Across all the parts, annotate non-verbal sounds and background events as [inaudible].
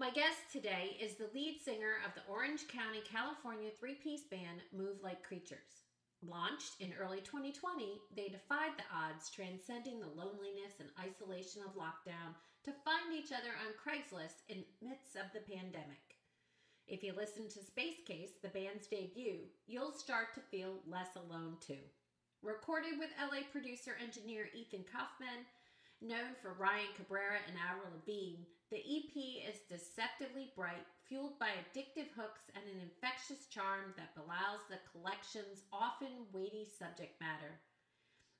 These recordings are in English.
My guest today is the lead singer of the Orange County, California three piece band Move Like Creatures. Launched in early 2020, they defied the odds, transcending the loneliness and isolation of lockdown to find each other on Craigslist in midst of the pandemic. If you listen to Space Case, the band's debut, you'll start to feel less alone too. Recorded with LA producer engineer Ethan Kaufman, known for Ryan Cabrera and Avril Lavigne, the EP is deceptively bright, fueled by addictive hooks and an infectious charm that belies the collection's often weighty subject matter.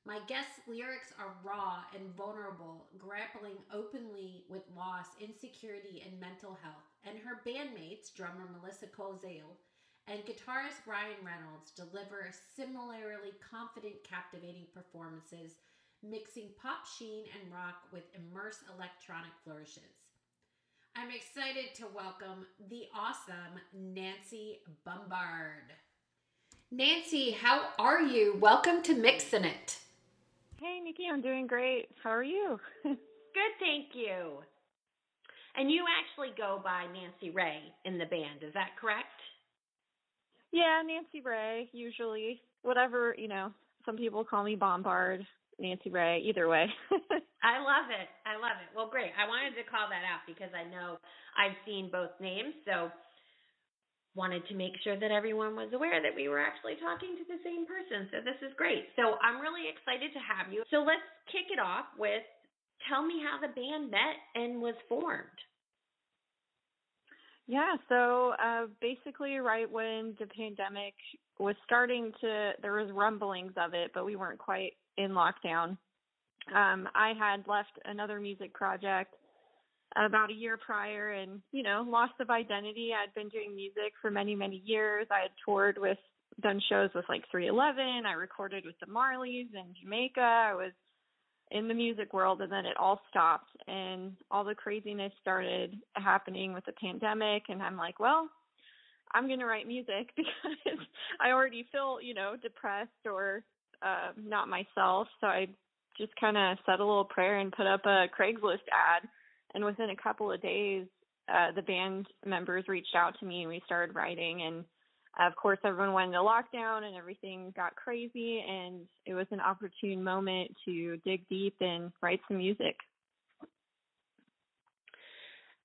My guest's lyrics are raw and vulnerable, grappling openly with loss, insecurity, and mental health. And her bandmates, drummer Melissa Koziel and guitarist Ryan Reynolds, deliver similarly confident, captivating performances, mixing pop sheen and rock with immersed electronic flourishes. I'm excited to welcome the awesome Nancy Bombard. Nancy, how are you? Welcome to Mixin' It. Hey, Nicki, I'm doing great. How are you? [laughs] Good, thank you. And you actually go by Nancy Ray in the band, is that correct? Yeah, Nancy Ray, usually. Whatever, you know, some people call me Bombard, Nancy Ray, either way. [laughs] I love it. I love it. Well, great. I wanted to call that out because I know I've seen both names, so wanted to make sure that everyone was aware that we were actually talking to the same person. So this is great. So I'm really excited to have you. So let's kick it off with tell me how the band met and was formed. Yeah, so uh, basically, right when the pandemic was starting to, there was rumblings of it, but we weren't quite in lockdown um, I had left another music project about a year prior and, you know, loss of identity. I'd been doing music for many, many years. I had toured with, done shows with like 311. I recorded with the Marleys in Jamaica. I was in the music world and then it all stopped and all the craziness started happening with the pandemic. And I'm like, well, I'm going to write music [laughs] because I already feel, you know, depressed or uh, not myself. So I just kind of said a little prayer and put up a Craigslist ad. And within a couple of days, uh, the band members reached out to me and we started writing. And of course, everyone went into lockdown and everything got crazy. And it was an opportune moment to dig deep and write some music.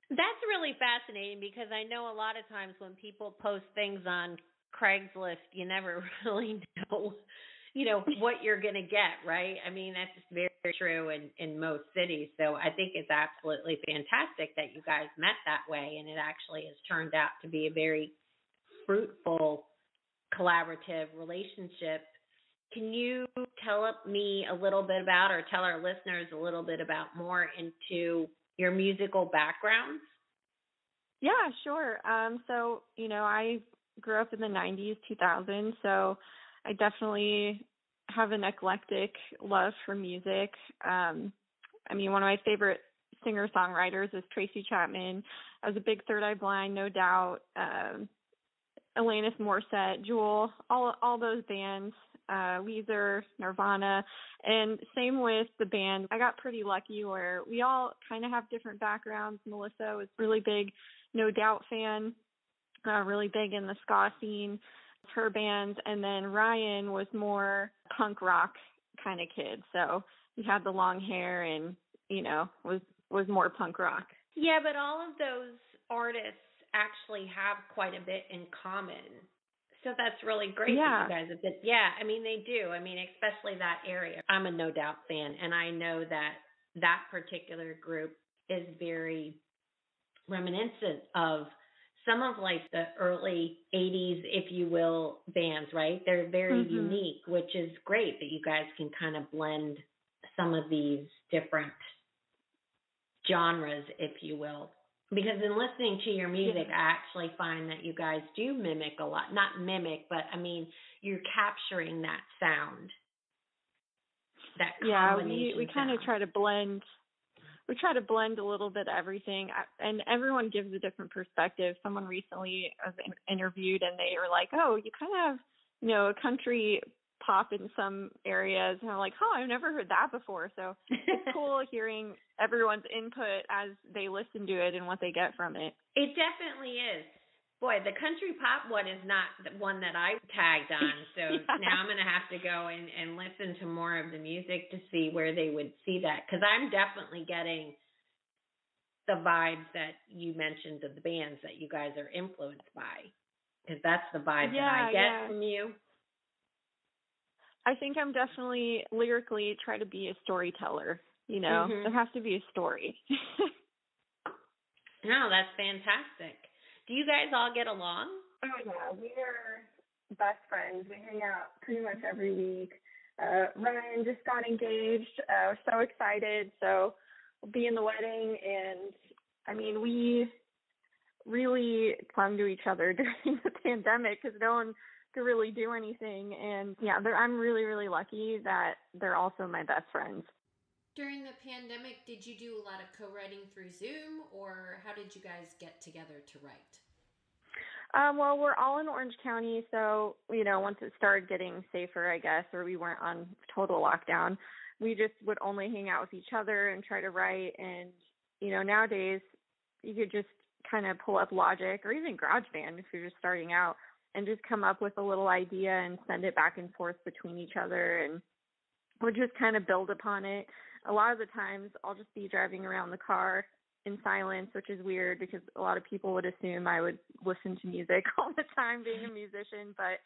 That's really fascinating because I know a lot of times when people post things on Craigslist, you never [laughs] really know you know what you're going to get, right? I mean, that's very true in in most cities. So I think it's absolutely fantastic that you guys met that way, and it actually has turned out to be a very fruitful collaborative relationship. Can you tell me a little bit about, or tell our listeners a little bit about more into your musical backgrounds? Yeah, sure. Um, so you know, I grew up in the '90s, 2000, so I definitely have an eclectic love for music. Um, I mean, one of my favorite singer songwriters is Tracy Chapman. I was a big Third Eye Blind, no doubt. Um, Alanis Morissette, Jewel, all all those bands, uh, Weezer, Nirvana, and same with the band. I got pretty lucky where we all kind of have different backgrounds. Melissa was really big, No Doubt fan, uh, really big in the ska scene her bands, and then Ryan was more punk rock kind of kid. So he had the long hair and you know was was more punk rock. Yeah, but all of those artists actually have quite a bit in common. So that's really great yeah. that you guys have been. Yeah, I mean they do. I mean especially that area. I'm a No Doubt fan, and I know that that particular group is very reminiscent of some of like the early 80s if you will bands right? They're very mm-hmm. unique which is great that you guys can kind of blend some of these different genres if you will. Because in listening to your music i actually find that you guys do mimic a lot not mimic but i mean you're capturing that sound that yeah we we kind of try to blend we try to blend a little bit of everything and everyone gives a different perspective someone recently was interviewed and they were like oh you kind of have you know a country pop in some areas and I'm like, oh, I've never heard that before. So it's [laughs] cool hearing everyone's input as they listen to it and what they get from it. It definitely is. Boy, the country pop one is not the one that I tagged [laughs] on. So yeah. now I'm going to have to go and, and listen to more of the music to see where they would see that. Because I'm definitely getting the vibes that you mentioned of the bands that you guys are influenced by. Because that's the vibe yeah, that I get yeah. from you. I think I'm definitely lyrically try to be a storyteller. You know, mm-hmm. there has to be a story. [laughs] no, that's fantastic. Do you guys all get along? Oh yeah, we are best friends. We hang out pretty much every week. Uh, Ryan just got engaged. Uh, we're so excited. So we'll be in the wedding, and I mean, we really clung to each other [laughs] during the pandemic because no one could really do anything. And yeah, I'm really, really lucky that they're also my best friends. During the pandemic, did you do a lot of co writing through Zoom, or how did you guys get together to write? Um, well, we're all in Orange County, so you know, once it started getting safer, I guess, or we weren't on total lockdown, we just would only hang out with each other and try to write. And you know, nowadays you could just kind of pull up Logic or even GarageBand if you're just starting out and just come up with a little idea and send it back and forth between each other and we'll just kind of build upon it. A lot of the times I'll just be driving around the car in silence, which is weird because a lot of people would assume I would listen to music [laughs] all the time being a musician, but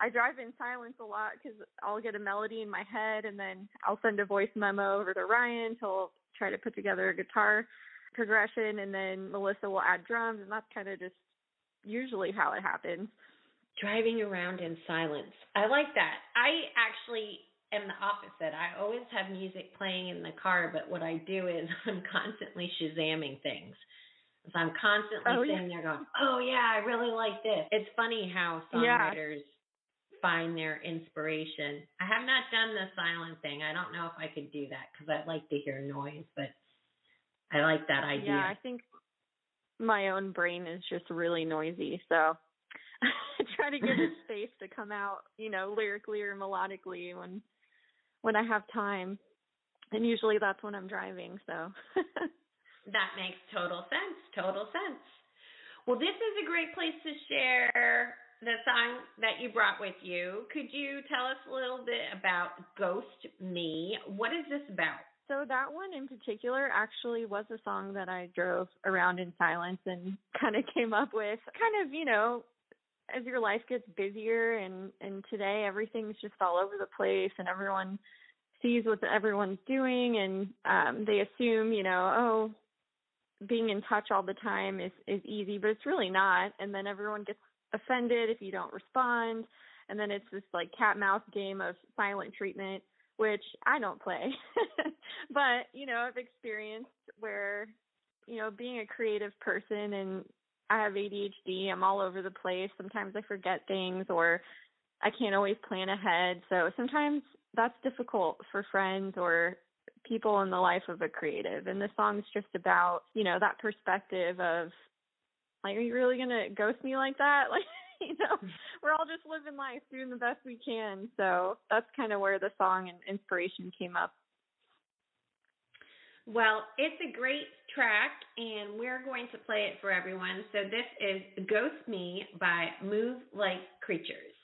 I drive in silence a lot because I'll get a melody in my head and then I'll send a voice memo over to Ryan. He'll try to put together a guitar progression and then Melissa will add drums and that's kind of just usually how it happens driving around in silence. I like that. I actually am the opposite. I always have music playing in the car, but what I do is [laughs] I'm constantly shazamming things. So I'm constantly oh, sitting yeah. there going, "Oh yeah, I really like this." It's funny how songwriters yeah. find their inspiration. I have not done the silent thing. I don't know if I could do that because I like to hear noise, but I like that idea. Yeah, I think my own brain is just really noisy, so [laughs] I try to give it [laughs] space to come out, you know, lyrically or melodically when when I have time. And usually that's when I'm driving, so [laughs] that makes total sense. Total sense. Well, this is a great place to share the song that you brought with you. Could you tell us a little bit about Ghost Me? What is this about? So that one in particular actually was a song that I drove around in silence and [laughs] kind of came up with kind of, you know, as your life gets busier and and today everything's just all over the place and everyone sees what everyone's doing and um they assume you know oh being in touch all the time is is easy but it's really not. And then everyone gets offended if you don't respond. And then it's this like cat mouse game of silent treatment which I don't play. [laughs] But you know I've experienced where you know being a creative person and I have ADHD. I'm all over the place. Sometimes I forget things or I can't always plan ahead. So sometimes that's difficult for friends or people in the life of a creative. And this song's just about, you know, that perspective of like, are you really gonna ghost me like that? [laughs] Like you know, [laughs] we're all just living life, doing the best we can. So that's kind of where the song and inspiration came up. Well, it's a great track, and we're going to play it for everyone. So this is Ghost Me by Move Like Creatures.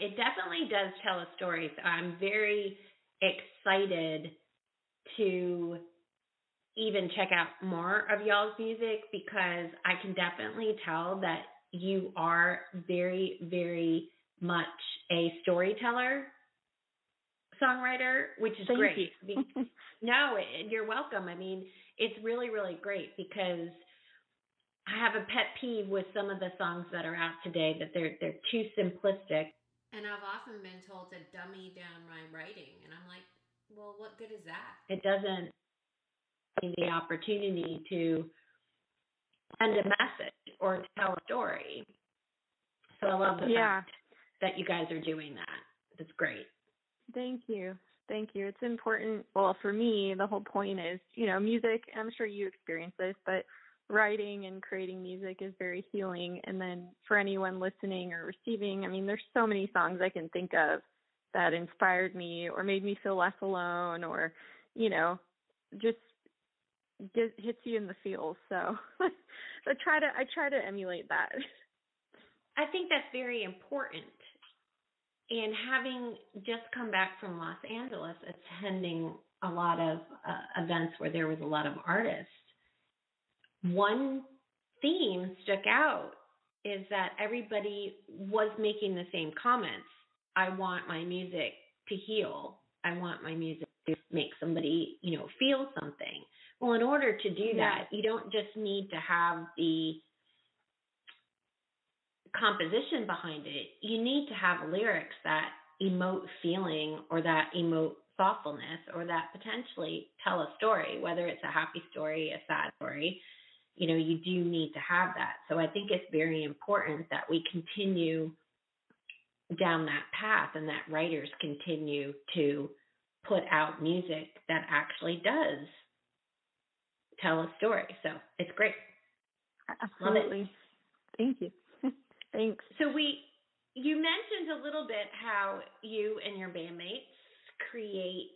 It definitely does tell a story. So I'm very excited to even check out more of y'all's music because I can definitely tell that you are very, very much a storyteller songwriter, which is Thank great. You. [laughs] no, you're welcome. I mean, it's really, really great because I have a pet peeve with some of the songs that are out today that they're they're too simplistic. And I've often been told to dummy down my writing, and I'm like, well, what good is that? It doesn't give the opportunity to send a message or tell a story. So I love the yeah. fact that you guys are doing that. That's great. Thank you. Thank you. It's important. Well, for me, the whole point is, you know, music, I'm sure you experience this, but writing and creating music is very healing. And then for anyone listening or receiving, I mean, there's so many songs I can think of that inspired me or made me feel less alone or, you know, just get, hits you in the feels. So [laughs] I try to I try to emulate that. I think that's very important. And having just come back from Los Angeles, attending a lot of uh, events where there was a lot of artists, one theme stuck out is that everybody was making the same comments. I want my music to heal. I want my music to make somebody, you know, feel something. Well, in order to do that, you don't just need to have the composition behind it. You need to have lyrics that emote feeling or that emote thoughtfulness or that potentially tell a story, whether it's a happy story, a sad story. You know, you do need to have that. So I think it's very important that we continue down that path and that writers continue to put out music that actually does tell a story. So it's great. Absolutely. Thank you. [laughs] Thanks. So we you mentioned a little bit how you and your bandmates create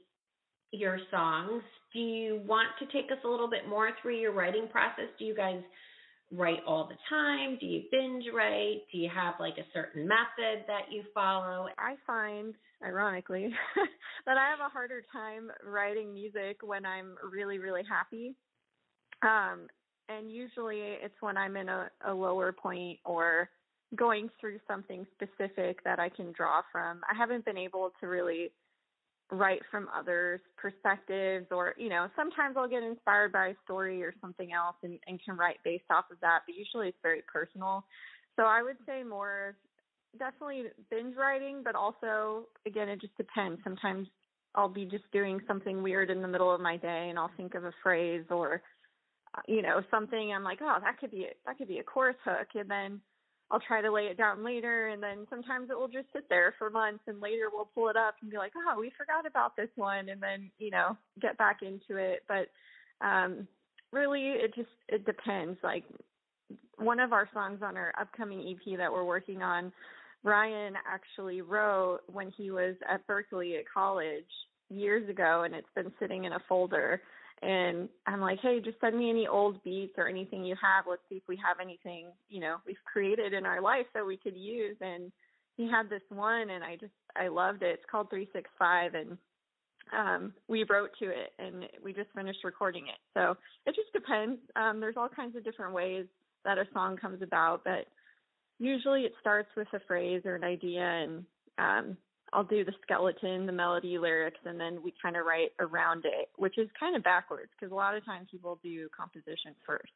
your songs. Do you want to take us a little bit more through your writing process? Do you guys write all the time? Do you binge write? Do you have like a certain method that you follow? I find, ironically, [laughs] that I have a harder time writing music when I'm really, really happy. Um, and usually it's when I'm in a, a lower point or going through something specific that I can draw from. I haven't been able to really write from others' perspectives or, you know, sometimes I'll get inspired by a story or something else and, and can write based off of that, but usually it's very personal. So I would say more definitely binge writing, but also again it just depends. Sometimes I'll be just doing something weird in the middle of my day and I'll think of a phrase or you know something i'm like oh that could be a, that could be a chorus hook and then i'll try to lay it down later and then sometimes it will just sit there for months and later we'll pull it up and be like oh we forgot about this one and then you know get back into it. But um really it just it depends. Like one of our songs on our upcoming ep that we're working on ryan actually wrote when he was at Berkeley at college years ago and it's been sitting in a folder and I'm like, hey, just send me any old beats or anything you have. Let's see if we have anything, you know, we've created in our life that we could use. And he had this one, and I just I loved it. It's called 365, and um, we wrote to it, and we just finished recording it. So it just depends. Um, there's all kinds of different ways that a song comes about, but usually it starts with a phrase or an idea, and um, I'll do the skeleton, the melody, lyrics, and then we kind of write around it, which is kind of backwards because a lot of times people do composition first.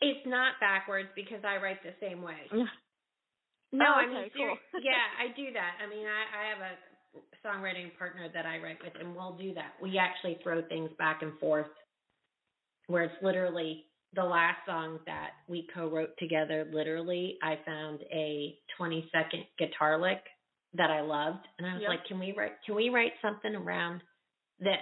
It's not backwards because I write the same way. No, oh, I mean, cool. [laughs] yeah, I do that. I mean, I, I have a songwriting partner that I write with, and we'll do that. We actually throw things back and forth, where it's literally the last song that we co-wrote together. Literally, I found a 20 second guitar lick that I loved, and I was Yep. like, "Can we write? Can we write something around this?"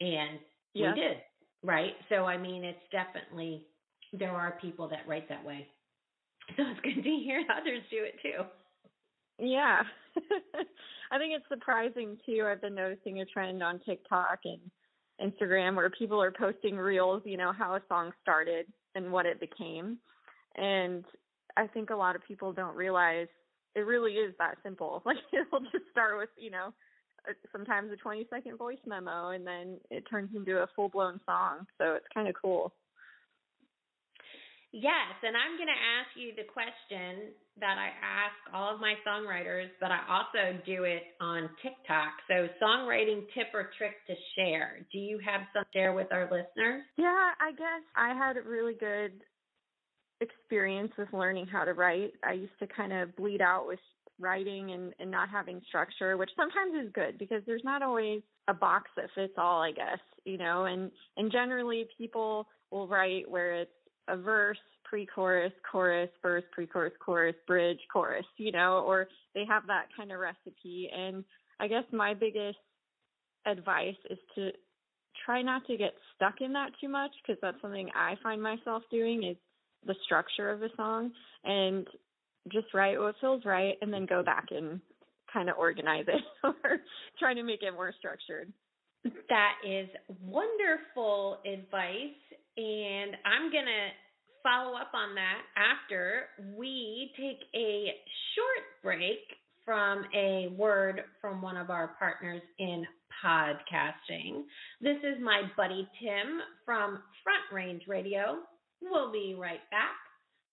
And Yeah. we did, right? So I mean, it's definitely there are people that write that way. [laughs] So it's good to hear [laughs] others do it too. Yeah. [laughs] I think it's surprising too. I've been noticing a trend on TikTok and Instagram where people are posting reels, you know, how a song started and what it became. And I think a lot of people don't realize it really is that simple. [laughs] Like it'll just start with, you know, uh, sometimes a 20 second voice memo and then it turns into a full blown song. So it's kind of cool. Yes, and I'm going to ask you the question that I ask all of my songwriters, but I also do it on TikTok. So, songwriting tip or trick to share. Do you have some to share with our listeners? Yeah, I guess I had a really good experience with learning how to write. I used to kind of bleed out with writing and, and not having structure, which sometimes is good because there's not always a box that fits all, I guess, you know, and, and generally people will write where it's a verse, pre-chorus, chorus, verse, pre-chorus, chorus, bridge, chorus, you know, or they have that kind of recipe. And I guess my biggest advice is to try not to get stuck in that too much because that's something I find myself doing is the structure of a song and just write what feels right and then go back and kind of organize it [laughs] or try to make it more structured. That is wonderful advice. And I'm going to follow up on that after we take a short break from a word from one of our partners in podcasting. This is my buddy Tim from Front Range Radio. We'll be right back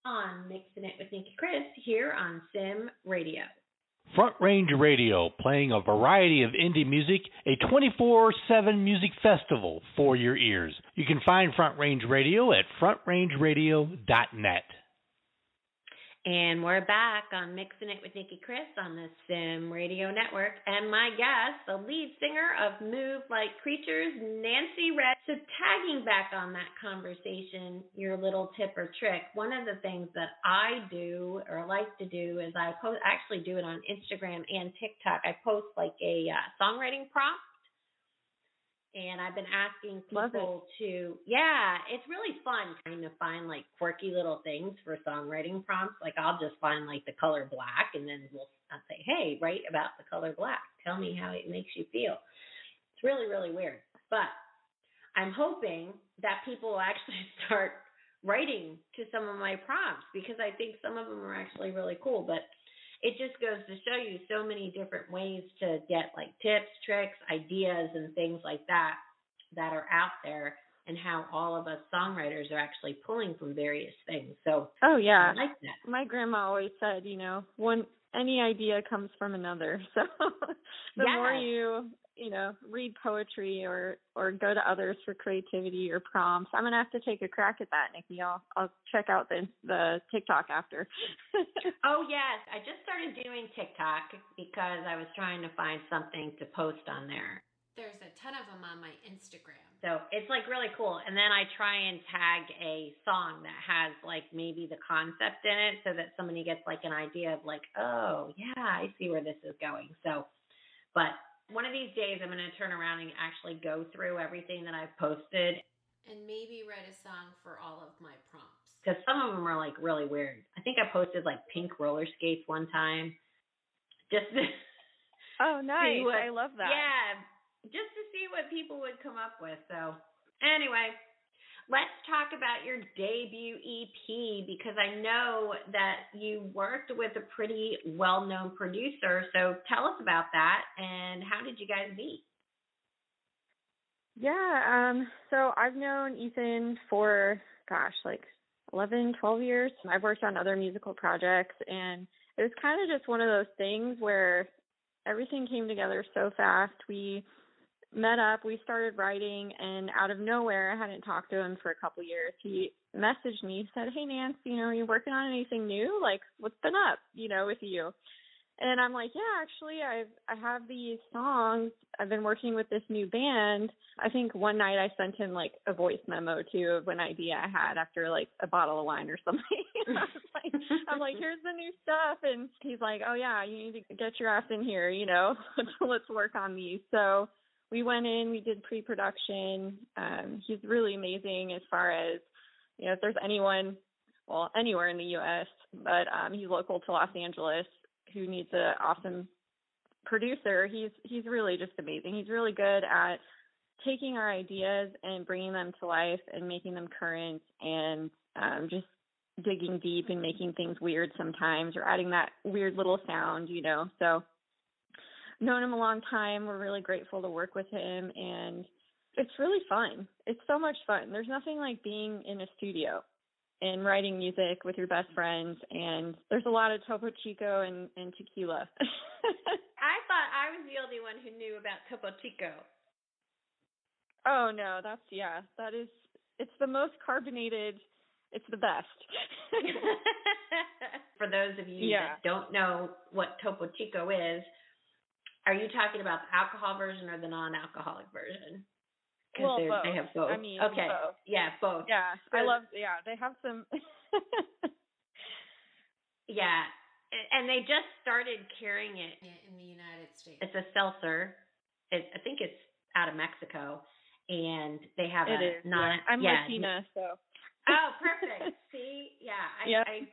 on Mixing It with Nicki Kris here on Sim Radio. Front Range Radio, playing a variety of indie music, a 24 7 music festival for your ears. You can find Front Range Radio at frontrangeradio.net. And we're back on Mixing It with Nicki Kris on the Sim Radio Network. And my guest, the lead singer of Move Like Creatures, Nancy Ray. So, tagging back on that conversation, your little tip or trick, one of the things that I do or like to do is I post, actually do it on Instagram and TikTok. I post like a uh, songwriting prompt and I've been asking people to yeah, it's really fun trying to find like quirky little things for songwriting prompts. Like I'll just find like the color black and then we'll I'll say, Hey, write about the color black. Tell me how it makes you feel. It's really, really weird. But I'm hoping that people will actually [laughs] start writing to some of my prompts because I think some of them are actually really cool. But it just goes to show you so many different ways to get like tips, tricks, ideas, and things like that that are out there and how all of us songwriters are actually pulling from various things. So Oh yeah. I like that. My grandma always said, you know, one any idea comes from another. [laughs] So the yes. more you you know read poetry or or go to others for creativity or prompts. I'm going to have to take a crack at that nicki. I'll i'll check out the the tiktok after. [laughs] Oh yes. I just started doing tiktok because i was trying to find something to post on there. There's a ton of them on my instagram. So it's like really cool. And then i try and tag a song that has like maybe the concept in it so that somebody gets like an idea of like oh yeah i see where this is going. So but one of these days I'm going to turn around and actually go through everything that I've posted and maybe write a song for all of my prompts. Because some of them are like really weird. I think I posted like pink roller skates one time. Just to [laughs] Oh, [laughs] nice. What, I love that. Yeah, just to see what people would come up with. So, anyway, let's talk about your debut EP because I know that you worked with a pretty well known producer. So tell us about that and how did you guys meet? Yeah, um, so I've known Ethan for, gosh, like 11, 12 years. I've worked on other musical projects, and it was kind of just one of those things where everything came together so fast. We met up, we started writing, and out of nowhere, I hadn't talked to him for a couple years. He messaged me, said, "Hey, Nance, you know, are you working on anything new? Like, what's been up, you know, with you?" And I'm like, "Yeah, actually, I've I have these songs. I've been working with this new band. I think one night I sent him like a voice memo too of an idea I had after like a bottle of wine or something. [laughs] Like, I'm like, here's the new stuff, and he's like, "Oh yeah, you need to get your ass in here, you know, [laughs] let's work on these." So we went in, we did pre-production. Um, he's really amazing as far as you know. If there's anyone, well, anywhere in the U.S., but um, he's local to Los Angeles, who needs an awesome producer. He's he's really just amazing. He's really good at taking our ideas and bringing them to life and making them current and um, just digging deep and making things weird sometimes or adding that weird little sound, you know. So known him a long time. We're really grateful to work with him and it's really fun. It's so much fun. There's nothing like being in a studio and writing music with your best friends and there's a lot of Topo Chico and, and tequila. [laughs] I thought I was the only one who knew about Topo Chico. Oh no, that's yeah, that is it's the most carbonated it's the best. [laughs] For those of you Yeah. that don't know what Topo Chico is, are you talking about the alcohol version or the non-alcoholic version? Because Well, they both. have both. I mean, okay, both. yeah, both. Yeah, I love yeah, they have some [laughs] Yeah, and they just started carrying it. in the United States. It's a seltzer. It, I think it's out of Mexico, and they have it a is. non. yeah. I'm yeah, Latina, so Oh, perfect. [laughs] See, yeah, I, Yep. I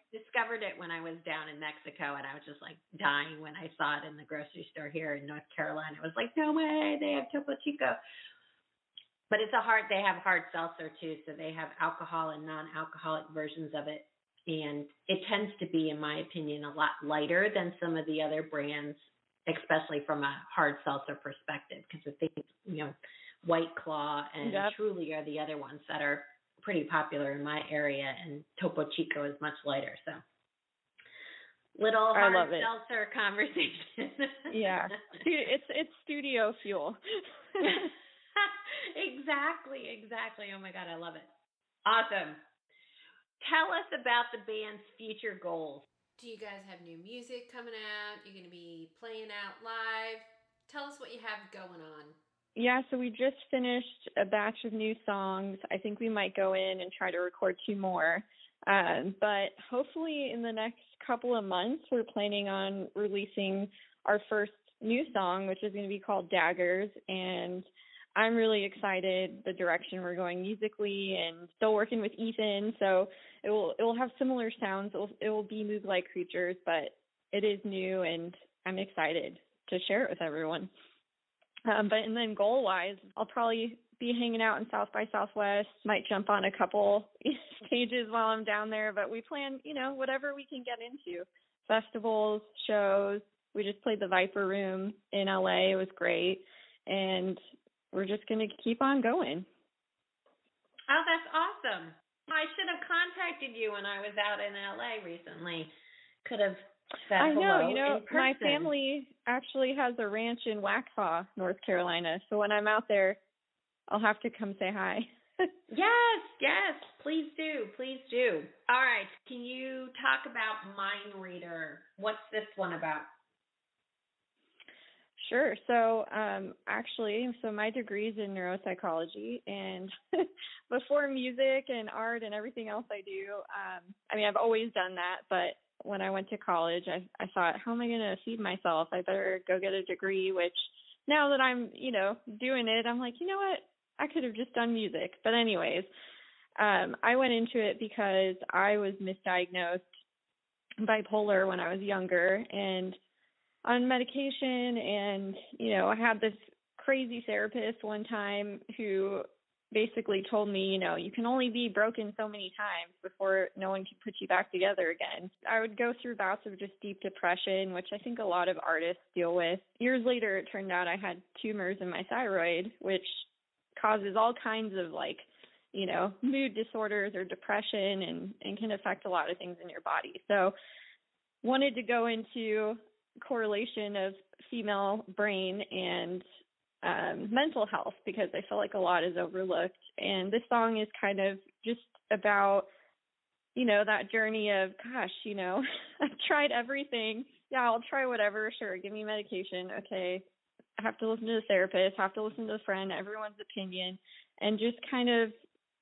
discovered it when I was down in Mexico, and I was just like dying when I saw it in the grocery store here in North Carolina. I was like, no way, they have Topo Chico. But it's a hard. They have hard seltzer too, so they have alcohol and non-alcoholic versions of it, and it tends to be, in my opinion, a lot lighter than some of the other brands, especially from a hard seltzer perspective. Because I think you know, White Claw and Yep. Truly are the other ones that are pretty popular in my area, and Topo Chico is much lighter. So, little I hard love it. seltzer [laughs] conversation. yeah. It's it's studio fuel. [laughs] exactly, exactly. Oh my god, I love it. Awesome. Tell us about the band's future goals. Do you guys have new music coming out? You're going to be playing out live? Tell us what you have going on. Yeah, so we just finished a batch of new songs. I think we might go in and try to record two more. Um, but hopefully, in the next couple of months, we're planning on releasing our first new song, which is going to be called Daggers. And I'm really excited the direction we're going musically, and still working with Ethan. So it will it will have similar sounds. It will it will be move like creatures, but it is new, and I'm excited to share it with everyone. Um, but and then goal wise, I'll probably be hanging out in South by Southwest. Might jump on a couple [laughs] stages while I'm down there. But we plan, you know, whatever we can get into. Festivals, shows. We just played the Viper Room in LA. It was great, and we're just gonna keep on going. Oh, that's awesome. I should have contacted you when I was out in LA recently. Could have said I know, you know, my family actually has a ranch in Waxhaw, North Carolina. So when I'm out there, I'll have to come say hi. [laughs] Yes, yes, please do, please do. All right, can you talk about Mind Reader? What's this one about? Sure. So, um, actually, so my degree is in neuropsychology, and [laughs] before music and art and everything else I do, um, I mean, I've always done that. But when I went to college, I, I thought, how am I going to feed myself? I better go get a degree. Which now that I'm, you know, doing it, I'm like, you know what? I could have just done music. But anyways, um, I went into it because I was misdiagnosed bipolar when I was younger, and on medication. And you know i had this crazy therapist one time who basically told me you know you can only be broken so many times before no one can put you back together again. I would go through bouts of just deep depression which i think a lot of artists deal with. Years later it turned out i had tumors in my thyroid which causes all kinds of like you know mood disorders or depression and and can affect a lot of things in your body so wanted to go into correlation of female brain and um, mental health because I feel like a lot is overlooked. And this song is kind of just about, you know, that journey of, gosh, you know, [laughs] I've tried everything. Yeah, I'll try whatever. Sure, give me medication. Okay. Have to listen to the therapist, have to listen to a friend, everyone's opinion, and just kind of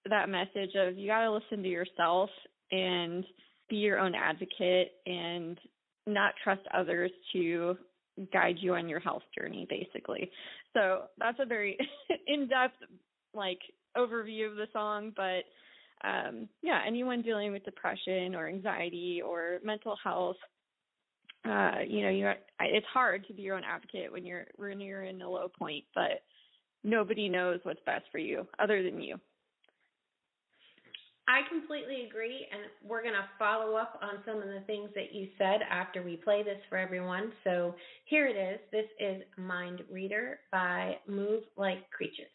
that message of you got to listen to yourself and be your own advocate and not trust others to guide you on your health journey basically. So that's a very [laughs] in-depth like overview of the song but um yeah anyone dealing with depression or anxiety or mental health uh you know you it's hard to be your own advocate when you're when you're in a low point but nobody knows what's best for you other than you I completely agree, and we're going to follow up on some of the things that you said after we play this for everyone. So here it is. This is Mind Reader by Move Like Creatures.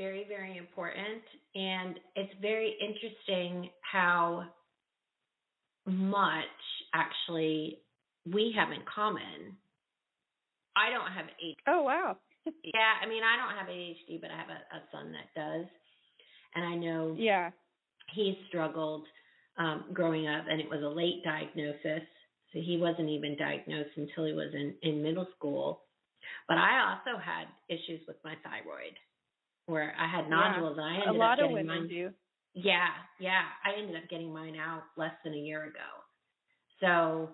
Very, very important. And it's very interesting how much actually we have in common. I don't have ADHD. Oh, wow. [laughs] yeah, I mean, I don't have ADHD, but I have a, a son that does. And I know yeah, he struggled um, growing up, and it was a late diagnosis. So he wasn't even diagnosed until he was in, in middle school. But I also had issues with my thyroid where I had nodules. Yeah. I ended a lot up of women mine. do. Yeah, yeah. I ended up getting mine out less than a year ago. So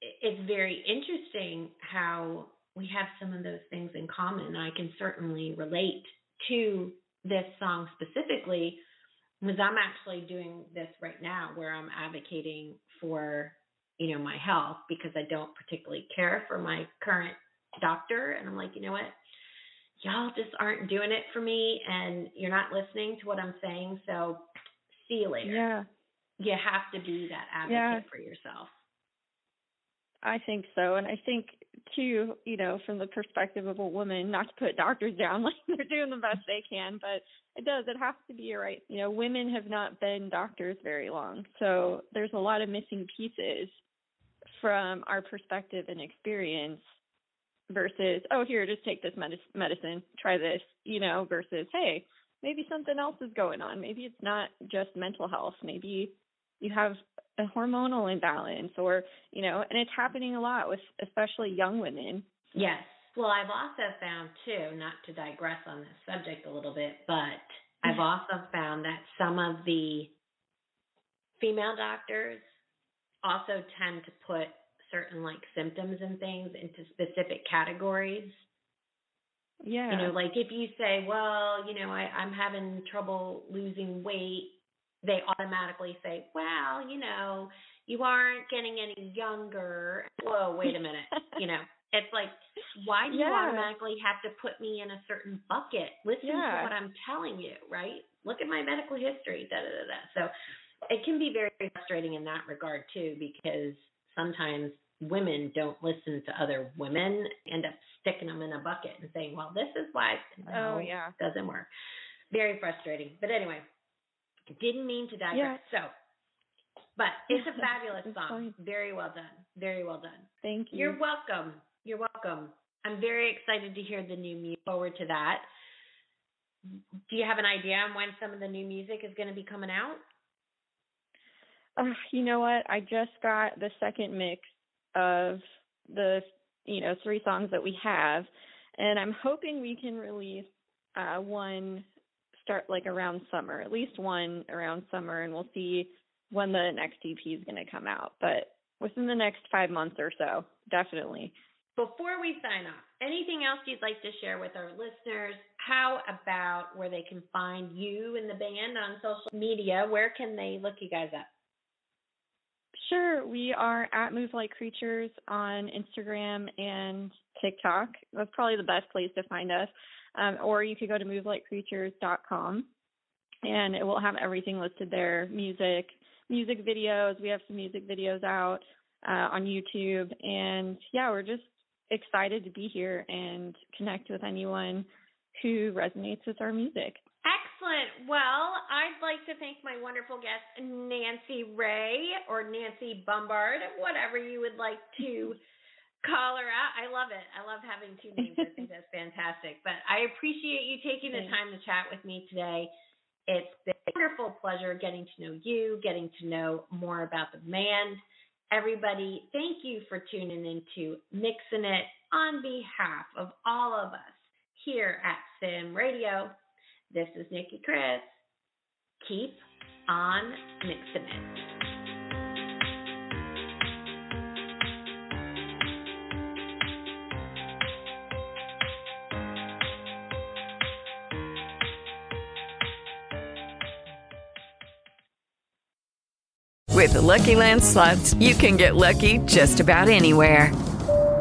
it's very interesting how we have some of those things in common. I can certainly relate to this song specifically because I'm actually doing this right now where I'm advocating for, you know, my health because I don't particularly care for my current doctor and I'm like, you know what? Y'all just aren't doing it for me and you're not listening to what I'm saying. So see you later. Yeah. You have to be that advocate yeah. for yourself. I think so. And I think too, you know, from the perspective of a woman, not to put doctors down [laughs] like they're doing the best they can, but it does. It has to be a right. You know, women have not been doctors very long. So there's a lot of missing pieces from our perspective and experience versus oh here just take this medicine try this you know versus hey maybe something else is going on. Maybe it's not just mental health. Maybe you have a hormonal imbalance or you know and it's happening a lot with especially young women. Yes. Well, I've also found too, not to digress on this subject a little bit, but I've mm-hmm. also found that some of the female doctors also tend to put certain like symptoms and things into specific categories. Yeah. You know, like if you say, well, you know, I, I'm having trouble losing weight, they automatically say, well, you know, you aren't getting any younger. Whoa, wait a minute. you know, [laughs] it's like, why do you automatically have to put me in a certain bucket? Listen Yeah. to what I'm telling you, right? Look at my medical history, da da da da. So it can be very frustrating in that regard too, because sometimes women don't listen to other women, end up sticking them in a bucket and saying, well, this is why. Oh, yeah. doesn't work. Very frustrating. But anyway, didn't mean to digress. So, but it's a [laughs] fabulous It's song. fine. Very well done. Very well done. Thank you. You're welcome. You're welcome. I'm very excited to hear the new music. Forward to that. Do you have an idea on when some of the new music is going to be coming out? Uh, you know what? I just got the second mix of the you know three songs that we have, and I'm hoping we can release uh, one start like around summer, at least one around summer, and we'll see when the next EP is going to come out. But within the next five months or so, definitely. Before we sign off, anything else you'd like to share with our listeners? How about where they can find you and the band on social media? Where can they look you guys up? Sure, we are at Move Like Creatures on Instagram and TikTok. That's probably the best place to find us. Um, or you could go to movelikecreatures.com and it will have everything listed there music, music videos. We have some music videos out uh, on YouTube. And yeah, we're just excited to be here and connect with anyone who resonates with our music. Excellent. Well, I'd like to thank my wonderful guest, Nancy Ray or Nancy Bombard, whatever you would like to call her out. I love it. I love having two names. I think that's fantastic. But I appreciate you taking the time to chat with me today. It's been a wonderful pleasure getting to know you, getting to know more about the band. Everybody, thank you for tuning into Mixing It on behalf of all of us here at Sim Radio. This is Nicki Kris. Keep on mixing it. With the Lucky Land slots, you can get lucky just about anywhere.